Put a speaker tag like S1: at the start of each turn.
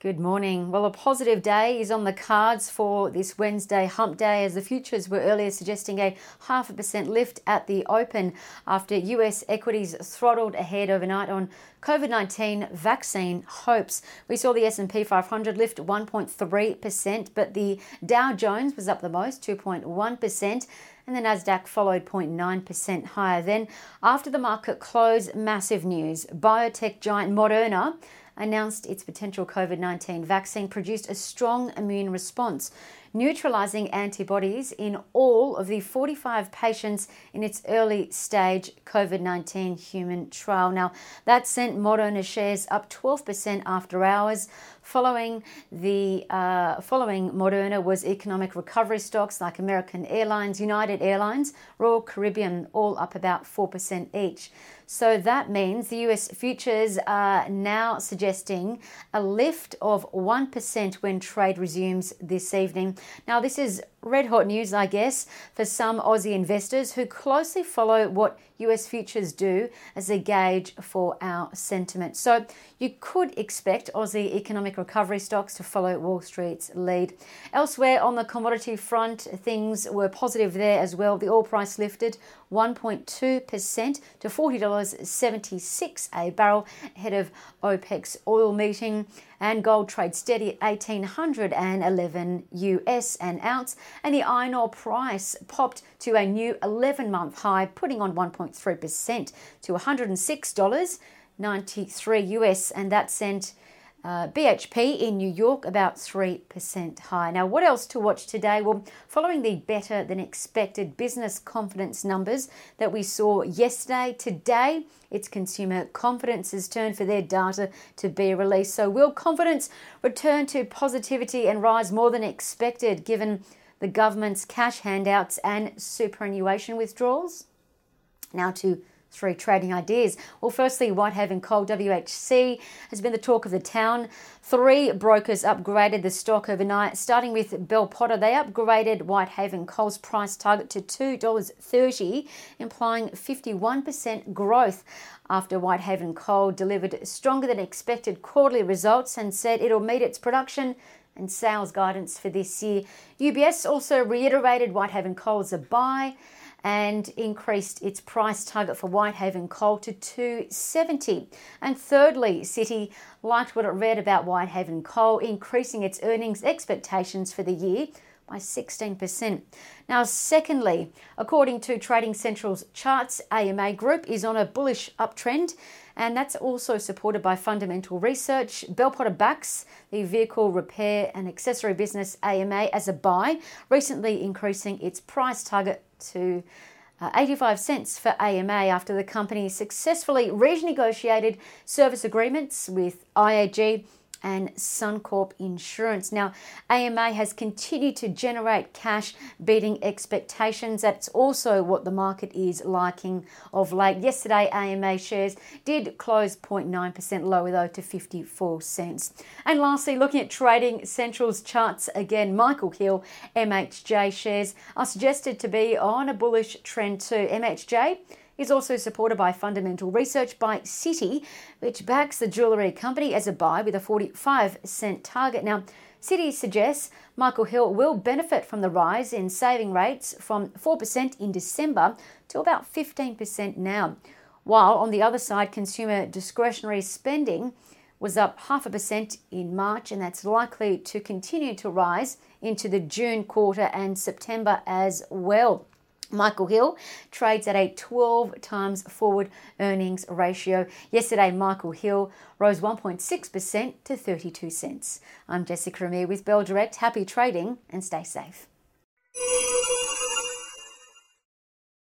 S1: Good morning. Well, a positive day is on the cards for this Wednesday hump day as the futures were earlier suggesting a half a percent lift at the open after US equities throttled ahead overnight on COVID-19 vaccine hopes. We saw the S&P 500 lift 1.3%, but the Dow Jones was up the most, 2.1%, and the Nasdaq followed 0.9% higher. Then, after the market closed, massive news. Biotech giant Moderna announced its potential COVID 19 vaccine produced a strong immune response, neutralizing antibodies in all of the 45 patients in its early stage COVID 19 human trial. Now, that sent Moderna shares up 12% after hours. Following the uh, following Moderna was economic recovery stocks like American Airlines, United Airlines, Royal Caribbean, all up about 4% each. So that means the US futures are now suggesting a lift of 1% when trade resumes this evening. Now, this is red hot news, I guess, for some Aussie investors who closely follow what US futures do as a gauge for our sentiment. So you could expect Aussie economic recovery stocks to follow Wall Street's lead. Elsewhere on the commodity front, things were positive there as well. The oil price lifted 1.2% to $40.76 a barrel ahead of OPEC's oil meeting and gold trades steady at 1811 US an ounce. And the iron ore price popped to a new 11 month high putting on 1.3% to $106.93 US and that sent uh, BHP in New York about 3% higher. Now, what else to watch today? Well, following the better than expected business confidence numbers that we saw yesterday, today it's consumer confidence's turn for their data to be released. So, will confidence return to positivity and rise more than expected given the government's cash handouts and superannuation withdrawals? Now, to three trading ideas. Well, firstly, Whitehaven Coal WHC has been the talk of the town. Three brokers upgraded the stock overnight, starting with Bell Potter. They upgraded Whitehaven Coal's price target to $2.30, implying 51% growth after Whitehaven Coal delivered stronger than expected quarterly results and said it'll meet its production and sales guidance for this year. UBS also reiterated Whitehaven Coal as a buy and increased its price target for Whitehaven coal to 270. And thirdly, Citi liked what it read about Whitehaven coal, increasing its earnings expectations for the year by 16%. Now, secondly, according to Trading Central's charts, AMA Group is on a bullish uptrend, and that's also supported by fundamental research. Bell Potter backs the vehicle repair and accessory business AMA as a buy, recently increasing its price target to uh, 85 cents for AMA after the company successfully renegotiated service agreements with IAG and Suncorp Insurance. Now, AMA has continued to generate cash, beating expectations. That's also what the market is liking of late. Yesterday, AMA shares did close 0.9% lower, though, to 54 cents. And lastly, looking at Trading Central's charts again, Michael Hill MHJ shares are suggested to be on a bullish trend too. MHJ is also supported by fundamental research by Citi, which backs the jewellery company as a buy with a 45 cent target. Now, Citi suggests Michael Hill will benefit from the rise in saving rates from 4% in December to about 15% now. While on the other side, consumer discretionary spending was up half a percent in March, and that's likely to continue to rise into the June quarter and September as well. Michael Hill trades at a 12 times forward earnings ratio. Yesterday, Michael Hill rose 1.6% to 32 cents. I'm Jessica Amir with Bell Direct. Happy trading and stay safe.